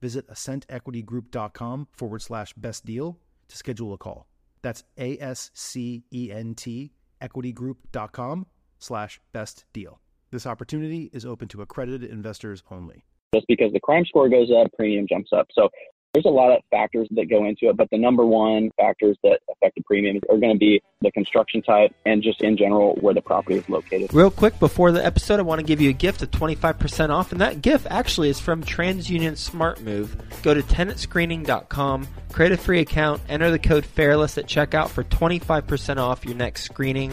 visit ascentequitygroup.com forward slash best deal to schedule a call. That's A S C E N T equitygroup.com slash best deal. This opportunity is open to accredited investors only. Just because the crime score goes up, premium jumps up. So there's a lot of factors that go into it, but the number one factors that affect the premium are going to be the construction type and just in general where the property is located. Real quick before the episode, I want to give you a gift of 25% off, and that gift actually is from TransUnion Smart Move. Go to tenantscreening.com, create a free account, enter the code FAIRLESS at checkout for 25% off your next screening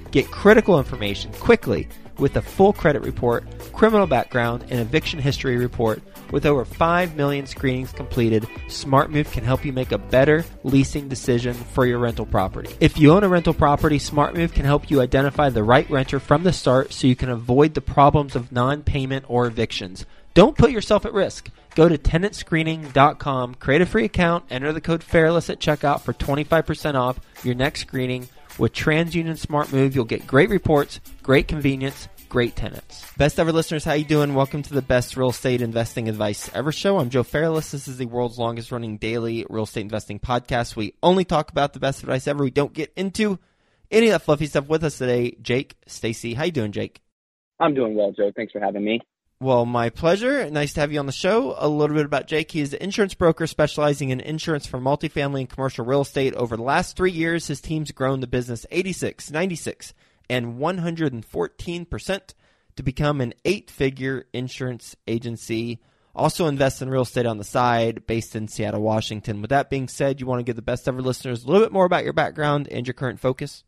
Get critical information quickly with a full credit report, criminal background, and eviction history report. With over 5 million screenings completed, SmartMove can help you make a better leasing decision for your rental property. If you own a rental property, SmartMove can help you identify the right renter from the start so you can avoid the problems of non payment or evictions. Don't put yourself at risk. Go to tenantscreening.com, create a free account, enter the code FAIRLESS at checkout for 25% off your next screening. With TransUnion Smart Move, you'll get great reports, great convenience, great tenants. Best ever listeners, how you doing? Welcome to the best real estate investing advice ever show. I'm Joe Fairless. This is the world's longest running daily real estate investing podcast. We only talk about the best advice ever. We don't get into any of that fluffy stuff with us today. Jake, Stacy, how you doing, Jake? I'm doing well, Joe. Thanks for having me. Well, my pleasure. Nice to have you on the show. A little bit about Jake. He is an insurance broker specializing in insurance for multifamily and commercial real estate. Over the last three years, his team's grown the business 86, 96, and 114% to become an eight figure insurance agency. Also invests in real estate on the side, based in Seattle, Washington. With that being said, you want to give the best ever listeners a little bit more about your background and your current focus?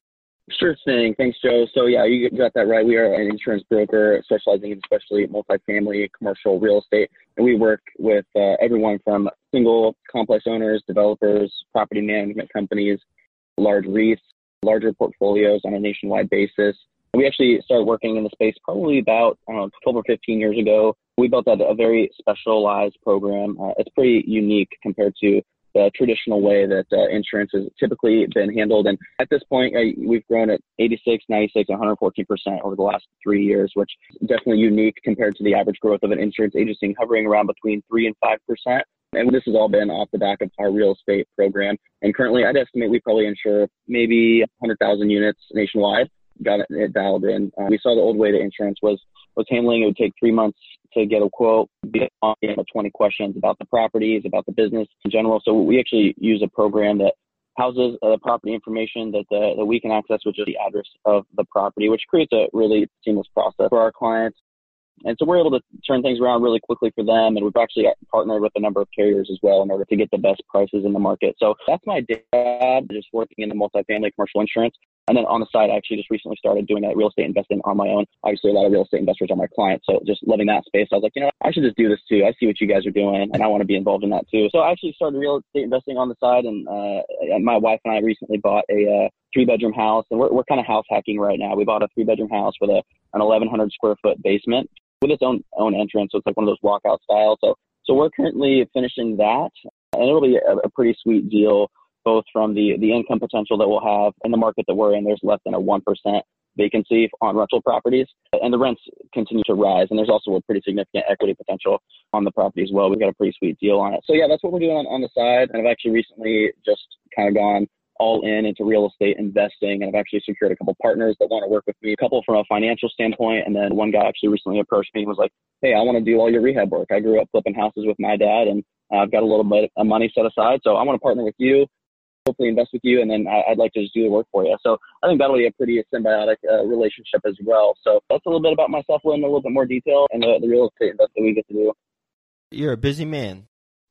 Sure thing. Thanks, Joe. So yeah, you got that right. We are an insurance broker specializing in especially multifamily commercial real estate, and we work with uh, everyone from single complex owners, developers, property management companies, large REITs, larger portfolios on a nationwide basis. We actually started working in the space probably about know 12 or 15 years ago. We built out a very specialized program. Uh, it's pretty unique compared to the traditional way that uh, insurance has typically been handled. And at this point, uh, we've grown at 86, 96, 114% over the last three years, which is definitely unique compared to the average growth of an insurance agency hovering around between 3 and 5%. And this has all been off the back of our real estate program. And currently, I'd estimate we probably insure maybe 100,000 units nationwide. Got it dialed in. Uh, we saw the old way to insurance was was handling. It would take three months to get a quote, be on 20 questions about the properties, about the business in general. So we actually use a program that houses uh, the property information that, the, that we can access, which is the address of the property, which creates a really seamless process for our clients. And so we're able to turn things around really quickly for them. And we've actually partnered with a number of carriers as well in order to get the best prices in the market. So that's my job, just working in the multifamily commercial insurance. And then on the side, I actually just recently started doing that real estate investing on my own. Obviously, a lot of real estate investors are my clients. So just loving that space. I was like, you know, I should just do this too. I see what you guys are doing and I want to be involved in that too. So I actually started real estate investing on the side. And uh, my wife and I recently bought a uh, three bedroom house and we're, we're kind of house hacking right now. We bought a three bedroom house with a, an 1100 square foot basement with its own, own entrance. So it's like one of those walkout styles. So, so we're currently finishing that and it'll be a, a pretty sweet deal both from the, the income potential that we'll have in the market that we're in. There's less than a 1% vacancy on rental properties and the rents continue to rise. And there's also a pretty significant equity potential on the property as well. We've got a pretty sweet deal on it. So yeah, that's what we're doing on, on the side. And I've actually recently just kind of gone all in into real estate investing and I've actually secured a couple partners that want to work with me, a couple from a financial standpoint. And then one guy actually recently approached me and was like, Hey, I want to do all your rehab work. I grew up flipping houses with my dad and uh, I've got a little bit of money set aside. So I want to partner with you hopefully invest with you, and then I, would like to just do the work for you. So I think that'll be a pretty symbiotic uh, relationship as well. So that's a little bit about myself, in a little bit more detail, and the, the real estate investing we get to do. You're a busy man.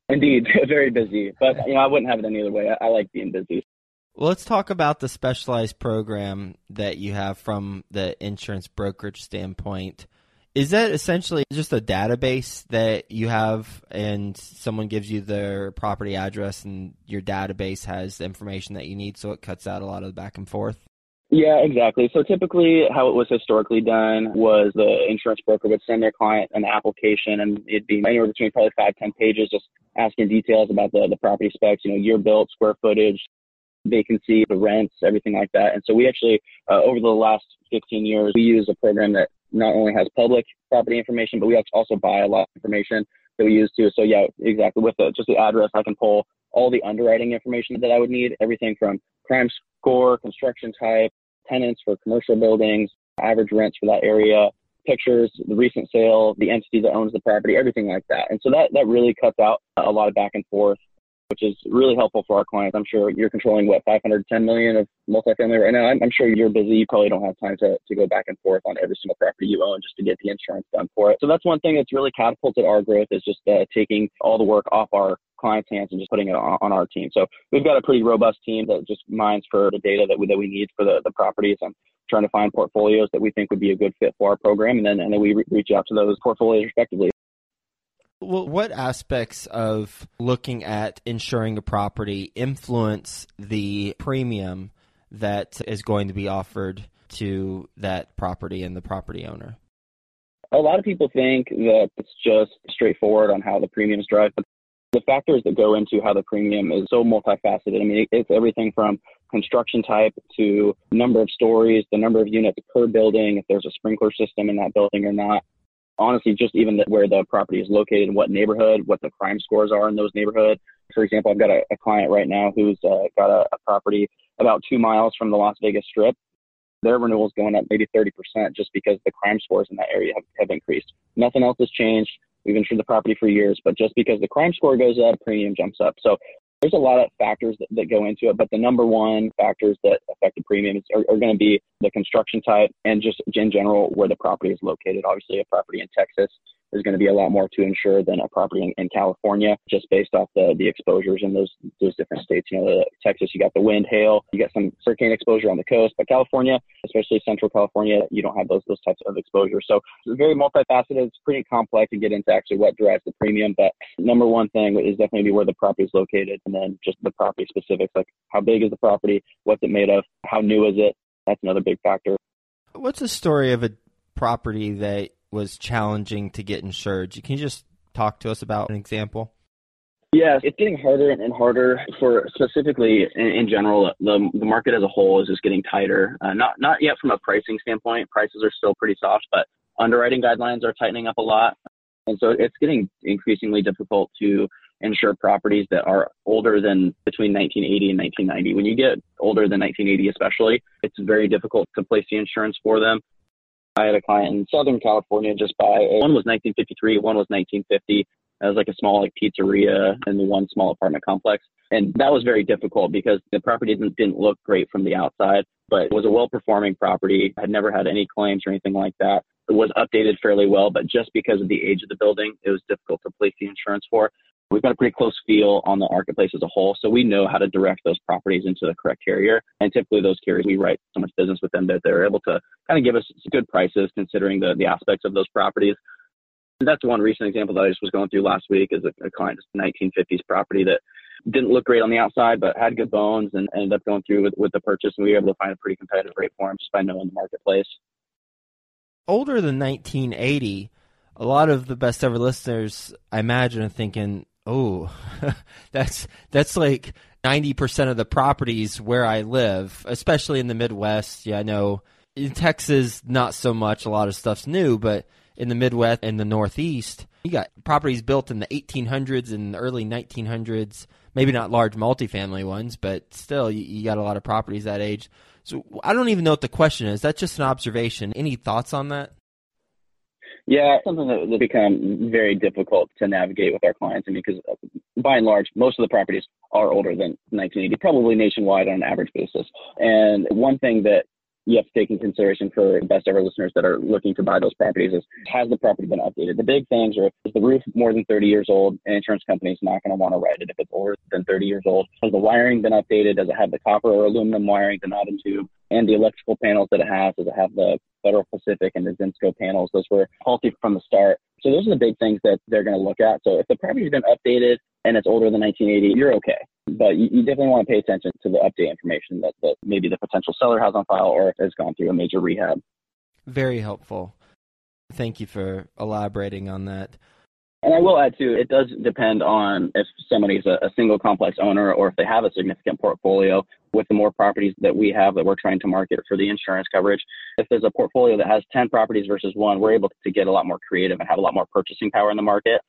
Indeed, very busy. But you know, I wouldn't have it any other way. I, I like being busy. Well, let's talk about the specialized program that you have from the insurance brokerage standpoint. Is that essentially just a database that you have and someone gives you their property address and your database has the information that you need so it cuts out a lot of the back and forth? Yeah, exactly. So typically how it was historically done was the insurance broker would send their client an application and it'd be anywhere between probably five, ten pages just asking details about the, the property specs, you know, year built, square footage, vacancy, the rents, everything like that. And so we actually, uh, over the last 15 years, we use a program that not only has public property information, but we also buy a lot of information that we use too. So yeah, exactly. With the, just the address, I can pull all the underwriting information that I would need, everything from crime score, construction type, tenants for commercial buildings, average rents for that area, pictures, the recent sale, the entity that owns the property, everything like that. And so that, that really cuts out a lot of back and forth which is really helpful for our clients. I'm sure you're controlling what 510 million of multifamily right now. I'm, I'm, sure you're busy. You probably don't have time to, to go back and forth on every single property you own just to get the insurance done for it. So that's one thing that's really catapulted our growth is just uh, taking all the work off our clients' hands and just putting it on, on, our team. So we've got a pretty robust team that just mines for the data that we, that we need for the, the properties and trying to find portfolios that we think would be a good fit for our program. And then, and then we re- reach out to those portfolios respectively. Well, what aspects of looking at insuring a property influence the premium that is going to be offered to that property and the property owner? A lot of people think that it's just straightforward on how the premiums drive, but the factors that go into how the premium is so multifaceted. I mean, it's everything from construction type to number of stories, the number of units per building, if there's a sprinkler system in that building or not, honestly, just even where the property is located, and what neighborhood, what the crime scores are in those neighborhoods. For example, I've got a, a client right now who's uh, got a, a property about two miles from the Las Vegas Strip. Their renewal is going up maybe 30% just because the crime scores in that area have, have increased. Nothing else has changed. We've insured the property for years, but just because the crime score goes up, premium jumps up. So there's a lot of factors that, that go into it, but the number one factors that affect the premiums are, are going to be the construction type and just in general where the property is located. Obviously, a property in Texas there's going to be a lot more to insure than a property in, in, California, just based off the the exposures in those those different states. You know, the, Texas, you got the wind, hail, you got some hurricane exposure on the coast, but California, especially Central California, you don't have those those types of exposures. So it's very multifaceted. It's pretty complex to get into actually what drives the premium. But number one thing is definitely where the property is located, and then just the property specifics, like how big is the property, what's it made of, how new is it. That's another big factor. What's the story of a property that was challenging to get insured. Can you just talk to us about an example? Yeah, it's getting harder and harder for specifically in, in general. The, the market as a whole is just getting tighter. Uh, not not yet from a pricing standpoint. Prices are still pretty soft, but underwriting guidelines are tightening up a lot, and so it's getting increasingly difficult to insure properties that are older than between 1980 and 1990. When you get older than 1980, especially, it's very difficult to place the insurance for them. I had a client in Southern California just buy a, one was 1953, one was 1950. It was like a small like pizzeria and the one small apartment complex. And that was very difficult because the property didn't, didn't look great from the outside, but it was a well performing property. Had never had any claims or anything like that. It was updated fairly well, but just because of the age of the building, it was difficult to place the insurance for. We've got a pretty close feel on the marketplace as a whole, so we know how to direct those properties into the correct carrier. And typically, those carriers, we write so much business with them that they're able to kind of give us good prices considering the, the aspects of those properties. And that's one recent example that I just was going through last week is a, a client's 1950s property that didn't look great on the outside, but had good bones and ended up going through with, with the purchase. And we were able to find a pretty competitive rate for him just by knowing the marketplace. Older than 1980, a lot of the best ever listeners, I imagine, are thinking, oh, that's that's like 90% of the properties where I live, especially in the Midwest. Yeah, I know in Texas, not so much. A lot of stuff's new, but in the Midwest and the Northeast, you got properties built in the 1800s and early 1900s. Maybe not large multifamily ones, but still, you, you got a lot of properties that age. So I don't even know what the question is. That's just an observation. Any thoughts on that? Yeah, something that has become very difficult to navigate with our clients. I mean, because uh, by and large, most of the properties are older than 1980, probably nationwide on an average basis. And one thing that you have to take in consideration for best ever listeners that are looking to buy those properties is has the property been updated? The big things are is the roof more than 30 years old? An insurance company is not going to want to write it if it's older than 30 years old. Has the wiring been updated? Does it have the copper or aluminum wiring, the knob and tube, and the electrical panels that it has? Does it have the Federal Pacific and the Zinsco panels? Those were faulty from the start. So those are the big things that they're going to look at. So if the property's been updated and it's older than 1980, you're okay. But you, you definitely want to pay attention to the update information that, that maybe the potential seller has on file or has gone through a major rehab. Very helpful. Thank you for elaborating on that. And I will add too, it does depend on if somebody's a, a, single complex owner or if they have a significant portfolio. With the more properties that we have that we're trying to market for the insurance coverage, if there's a portfolio that has 10 properties versus one, we're able to get a lot more creative and have a lot more purchasing power in the market.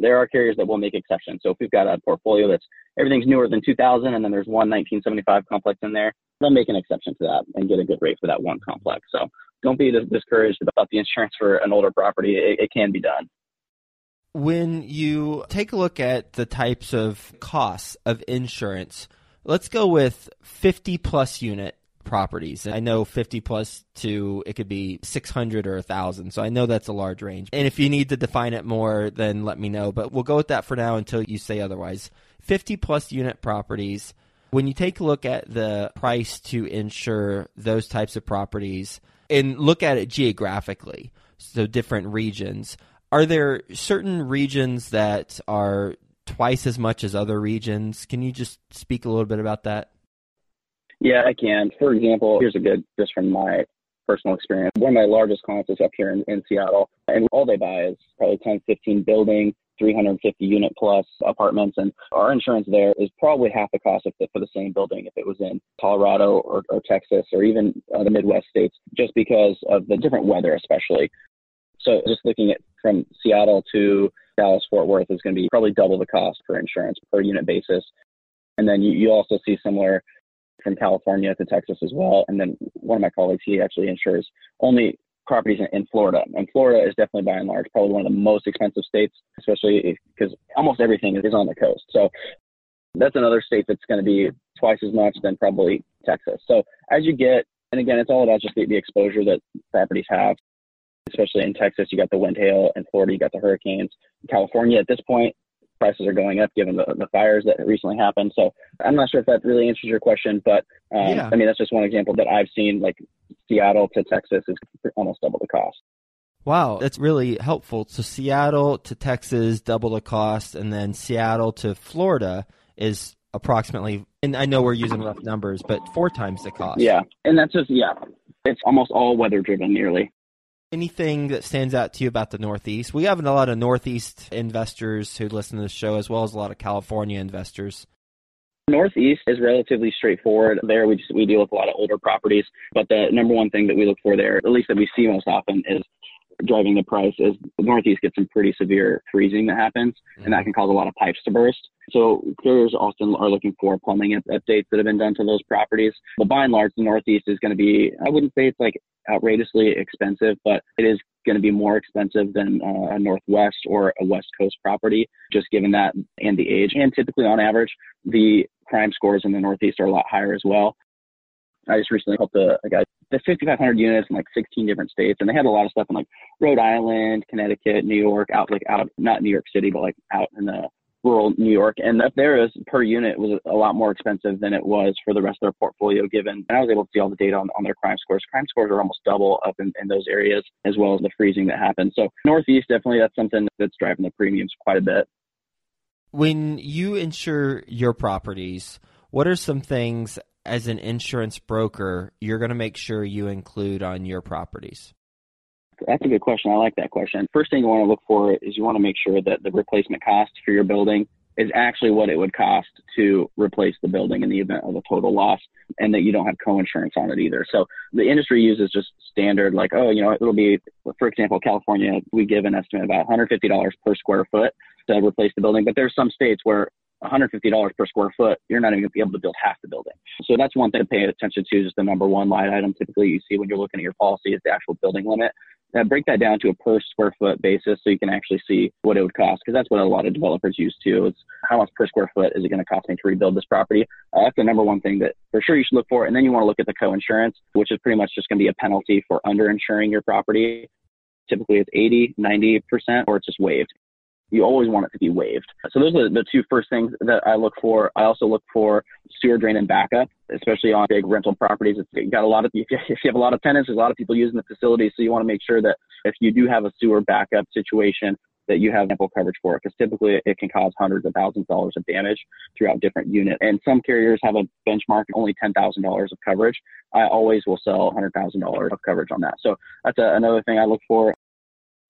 There are carriers that will make exceptions. So if we've got a portfolio that's everything's newer than 2000 and then there's one 1975 complex in there, they'll make an exception to that and get a good rate for that one complex. So don't be discouraged about the insurance for an older property. It, it can be done. When you take a look at the types of costs of insurance, let's go with 50 plus unit properties. I know 50 plus to it could be 600 or 1000. So I know that's a large range. And if you need to define it more, then let me know. But we'll go with that for now until you say otherwise. 50 plus unit properties. When you take a look at the price to insure those types of properties and look at it geographically, so different regions, are there certain regions that are twice as much as other regions? Can you just speak a little bit about that? Yeah, I can. For example, here's a good just from my personal experience. One of my largest clients is up here in, in Seattle, and all they buy is probably 10, 15 building, 350 unit plus apartments. And our insurance there is probably half the cost of the, for the same building if it was in Colorado or, or Texas or even uh, the Midwest states, just because of the different weather, especially. So just looking at from Seattle to Dallas Fort Worth is going to be probably double the cost for insurance per unit basis. And then you, you also see similar from California to Texas as well. And then one of my colleagues, he actually insures only properties in, in Florida. And Florida is definitely by and large probably one of the most expensive states, especially because almost everything is on the coast. So that's another state that's going to be twice as much than probably Texas. So as you get, and again, it's all about just the, the exposure that properties have. Especially in Texas, you got the wind hail. In Florida, you got the hurricanes. In California, at this point, prices are going up given the, the fires that recently happened. So I'm not sure if that really answers your question, but um, yeah. I mean, that's just one example that I've seen like Seattle to Texas is almost double the cost. Wow, that's really helpful. So Seattle to Texas, double the cost, and then Seattle to Florida is approximately, and I know we're using rough numbers, but four times the cost. Yeah, and that's just, yeah, it's almost all weather driven nearly. Anything that stands out to you about the Northeast? We have a lot of Northeast investors who listen to the show, as well as a lot of California investors. Northeast is relatively straightforward. There, we just, we deal with a lot of older properties, but the number one thing that we look for there, at least that we see most often, is driving the price. Is the Northeast gets some pretty severe freezing that happens, mm-hmm. and that mm-hmm. can cause a lot of pipes to burst. So carriers often are looking for plumbing updates that have been done to those properties. But by and large, the Northeast is going to be, I wouldn't say it's like outrageously expensive, but it is going to be more expensive than uh, a Northwest or a West Coast property, just given that and the age. And typically, on average, the crime scores in the Northeast are a lot higher as well. I just recently helped a, a guy the 5,500 units in like 16 different states, and they had a lot of stuff in like Rhode Island, Connecticut, New York, out like out not New York City, but like out in the rural New York. And up there is per unit was a lot more expensive than it was for the rest of their portfolio. Given, and I was able to see all the data on, on their crime scores. Crime scores are almost double up in, in those areas, as well as the freezing that happened. So Northeast definitely that's something that's driving the premiums quite a bit. When you insure your properties, what are some things as an insurance broker you're going to make sure you include on your properties? That's a good question. I like that question. First thing you want to look for is you want to make sure that the replacement cost for your building is actually what it would cost to replace the building in the event of a total loss and that you don't have co-insurance on it either. So the industry uses just standard like, oh, you know, it'll be, for example, California, we give an estimate about $150 per square foot to replace the building. But there's some states where $150 per square foot, you're not even going to be able to build half the building. So that's one thing to pay attention to. Just the number one line item typically you see when you're looking at your policy is the actual building limit. Now break that down to a per square foot basis so you can actually see what it would cost because that's what a lot of developers use too. It's how much per square foot is it going to cost me to rebuild this property? Uh, that's the number one thing that for sure you should look for. And then you want to look at the co-insurance, which is pretty much just going to be a penalty for underinsuring your property. Typically it's 80, 90%, or it's just waived you always want it to be waived. So those are the two first things that I look for. I also look for sewer drain and backup, especially on big rental properties. It's got a lot of if you have a lot of tenants, there's a lot of people using the facility, so you want to make sure that if you do have a sewer backup situation, that you have ample coverage for because typically it can cause hundreds of thousands of dollars of damage throughout different units. And some carriers have a benchmark only ten thousand dollars of coverage. I always will sell hundred thousand dollars of coverage on that. So that's a, another thing I look for.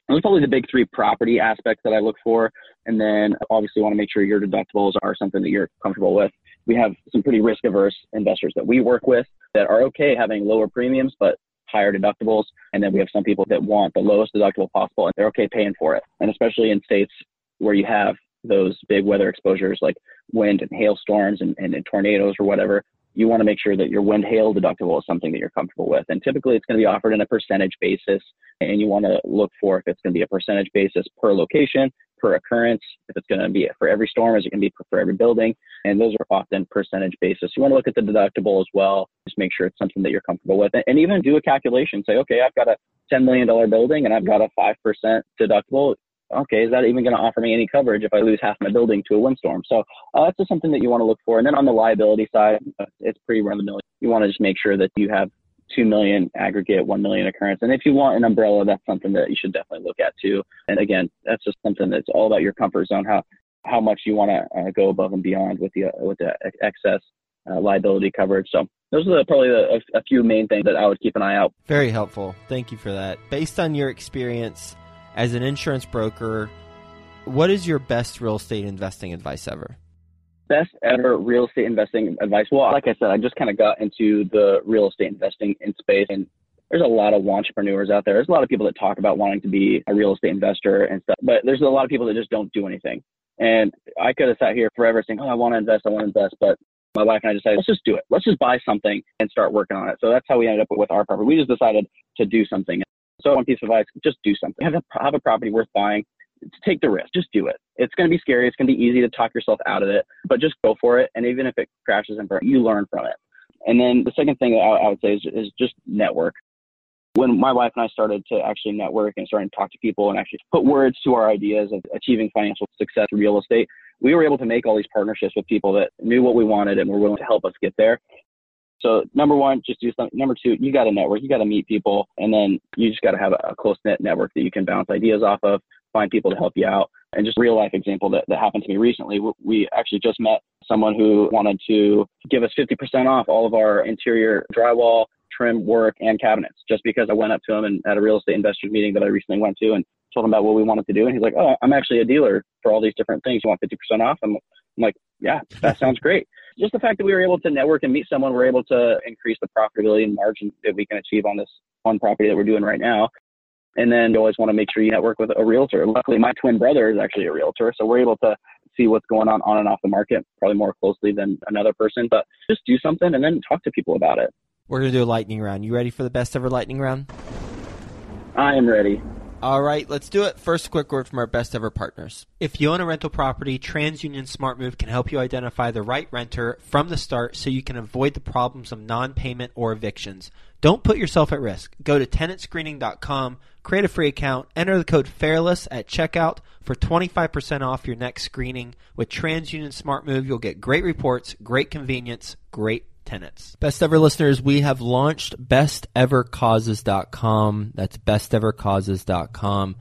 Those are probably the big three property aspects that I look for. And then obviously want to make sure your deductibles are something that you're comfortable with. We have some pretty risk averse investors that we work with that are okay having lower premiums, but higher deductibles. And then we have some people that want the lowest deductible possible and they're okay paying for it. And especially in states where you have those big weather exposures like wind and hailstorms and, and, and tornadoes or whatever, you want to make sure that your wind hail deductible is something that you're comfortable with. And typically it's going to be offered in a percentage basis. And you want to look for if it's going to be a percentage basis per location, per occurrence, if it's going to be for every storm, is it going to be for every building? And those are often percentage basis. You want to look at the deductible as well. Just make sure it's something that you're comfortable with. And even do a calculation. Say, okay, I've got a $10 million building and I've got a 5% deductible okay, is that even going to offer me any coverage if I lose half my building to a windstorm? So uh, that's just something that you want to look for. And then on the liability side, it's pretty run the mill. You want to just make sure that you have two million aggregate, one million occurrence. And if you want an umbrella, that's something that you should definitely look at too. And again, that's just something that's all about your comfort zone, how how much you want to uh, go above and beyond with the uh, with the excess uh, liability coverage. So those are the, probably the, a, a few main things that I would keep an eye out. Very helpful. Thank you for that. Based on your experience as an insurance broker, what is your best real estate investing advice ever? Best ever real estate investing advice. Well, like I said, I just kind of got into the real estate investing in space and there's a lot of entrepreneurs out there. There's a lot of people that talk about wanting to be a real estate investor and stuff, but there's a lot of people that just don't do anything. And I could have sat here forever saying, Oh, I want to invest. I want to invest. But my wife and I decided, let's just do it. Let's just buy something and start working on it. So that's how we ended up with our property. We just decided to do something. So one piece of advice, just do something. Have a, have a property worth buying. Take the risk. Just do it. It's going to be scary. It's going to be easy to talk yourself out of it, but just go for it. And even if it crashes and burns, you learn from it. And then the second thing I, I would say is, is just network. When my wife and I started to actually network and starting to talk to people and actually put words to our ideas of achieving financial success in real estate, we were able to make all these partnerships with people that knew what we wanted and were willing to help us get there. So number one, just do something. Number two, you got to network. You got to meet people, and then you just got to have a, close knit network that you can bounce ideas off of. Find people to help you out. And just real life example that, that happened to me recently. We actually just met someone who wanted to give us 50% off all of our interior drywall, trim work, and cabinets. Just because I went up to him and at a real estate investors meeting that I recently went to and told him about what we wanted to do, and he's like, "Oh, I'm actually a dealer for all these different things. You want 50% off?" I'm, I'm like, "Yeah, that sounds great." Just the fact that we were able to network and meet someone, we're able to increase the profitability and margin that we can achieve on this one property that we're doing right now. And then you always want to make sure you network with a realtor. Luckily, my twin brother is actually a realtor, so we're able to see what's going on on and off the market probably more closely than another person. But just do something and then talk to people about it. We're gonna do a lightning round. You ready for the best ever lightning round? I am ready. All right, let's do it. First, quick word from our best ever partners. If you own a rental property, TransUnion SmartMove can help you identify the right renter from the start so you can avoid the problems of non payment or evictions. Don't put yourself at risk. Go to tenantscreening.com, create a free account, enter the code FAIRLESS at checkout for 25% off your next screening. With TransUnion SmartMove, you'll get great reports, great convenience, great tenants. Best ever listeners, we have launched bestevercauses.com. That's bestevercauses.com.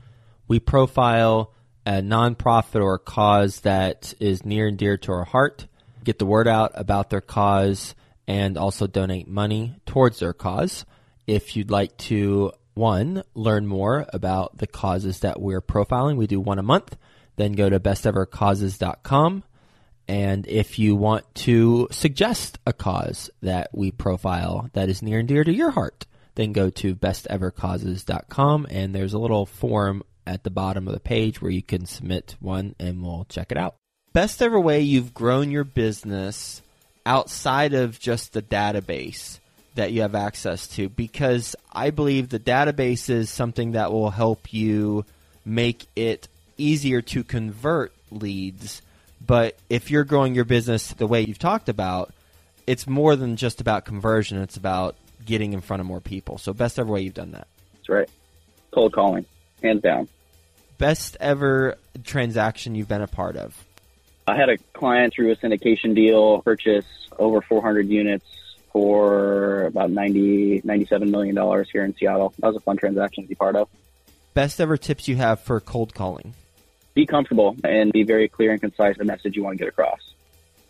We profile a nonprofit or a cause that is near and dear to our heart, get the word out about their cause, and also donate money towards their cause. If you'd like to, one, learn more about the causes that we're profiling, we do one a month, then go to bestevercauses.com. And if you want to suggest a cause that we profile that is near and dear to your heart, then go to bestevercauses.com and there's a little form at the bottom of the page where you can submit one and we'll check it out. Best ever way you've grown your business outside of just the database that you have access to because I believe the database is something that will help you make it easier to convert leads. But if you're growing your business the way you've talked about, it's more than just about conversion. It's about getting in front of more people. So best ever way you've done that. That's right. Cold calling, hands down. Best ever transaction you've been a part of. I had a client through a syndication deal purchase over 400 units for about 90, 97 million dollars here in Seattle. That was a fun transaction to be part of. Best ever tips you have for cold calling. Be comfortable and be very clear and concise the message you want to get across.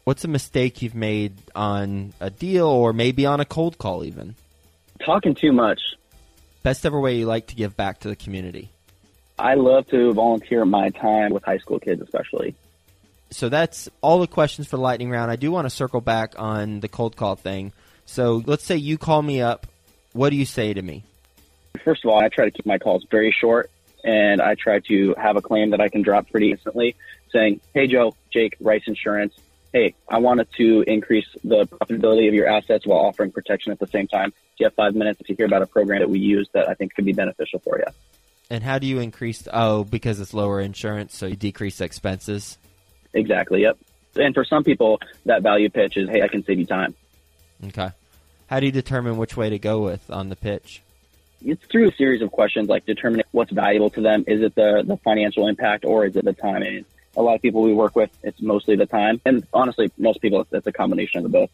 What's a mistake you've made on a deal or maybe on a cold call even? Talking too much. Best ever way you like to give back to the community. I love to volunteer my time with high school kids, especially. So that's all the questions for the lightning round. I do want to circle back on the cold call thing. So let's say you call me up. What do you say to me? First of all, I try to keep my calls very short and I try to have a claim that I can drop pretty instantly saying, Hey, Joe, Jake, Rice Insurance. Hey, I wanted to increase the profitability of your assets while offering protection at the same time. Do you have five minutes to hear about a program that we use that I think could be beneficial for you? And how do you increase? Oh, because it's lower insurance, so you decrease expenses. Exactly. Yep. And for some people, that value pitch is, "Hey, I can save you time." Okay. How do you determine which way to go with on the pitch? It's through a series of questions, like determining what's valuable to them. Is it the the financial impact, or is it the time? I mean, a lot of people we work with, it's mostly the time, and honestly, most people, it's a combination of the both.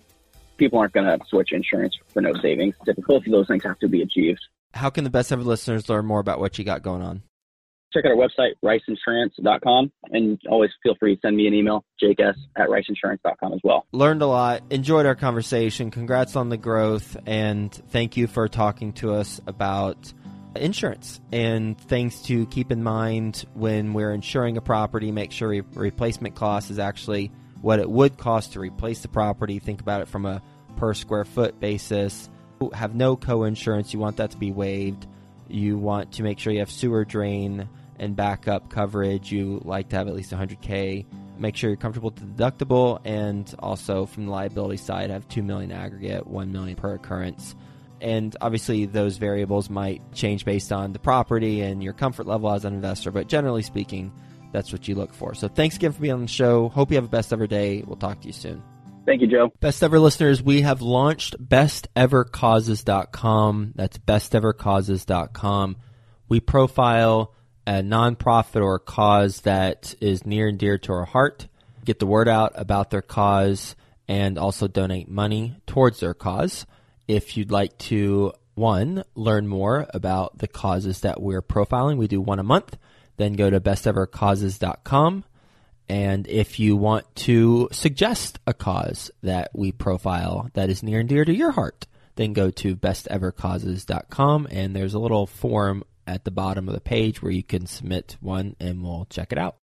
People aren't going to switch insurance for no savings. Both of those things have to be achieved. How can the best ever listeners learn more about what you got going on? Check out our website, riceinsurance.com, and always feel free to send me an email, jakes at riceinsurance.com as well. Learned a lot, enjoyed our conversation. Congrats on the growth, and thank you for talking to us about insurance and things to keep in mind when we're insuring a property. Make sure re- replacement cost is actually what it would cost to replace the property. Think about it from a per square foot basis. Have no co insurance, you want that to be waived. You want to make sure you have sewer drain and backup coverage. You like to have at least 100k. Make sure you're comfortable with the deductible, and also from the liability side, have two million aggregate, one million per occurrence. And obviously, those variables might change based on the property and your comfort level as an investor. But generally speaking, that's what you look for. So thanks again for being on the show. Hope you have a best ever day. We'll talk to you soon. Thank you, Joe. Best ever listeners, we have launched bestevercauses.com. That's bestevercauses.com. We profile a nonprofit or a cause that is near and dear to our heart, get the word out about their cause, and also donate money towards their cause. If you'd like to, one, learn more about the causes that we're profiling, we do one a month, then go to bestevercauses.com. And if you want to suggest a cause that we profile that is near and dear to your heart, then go to bestevercauses.com and there's a little form at the bottom of the page where you can submit one and we'll check it out.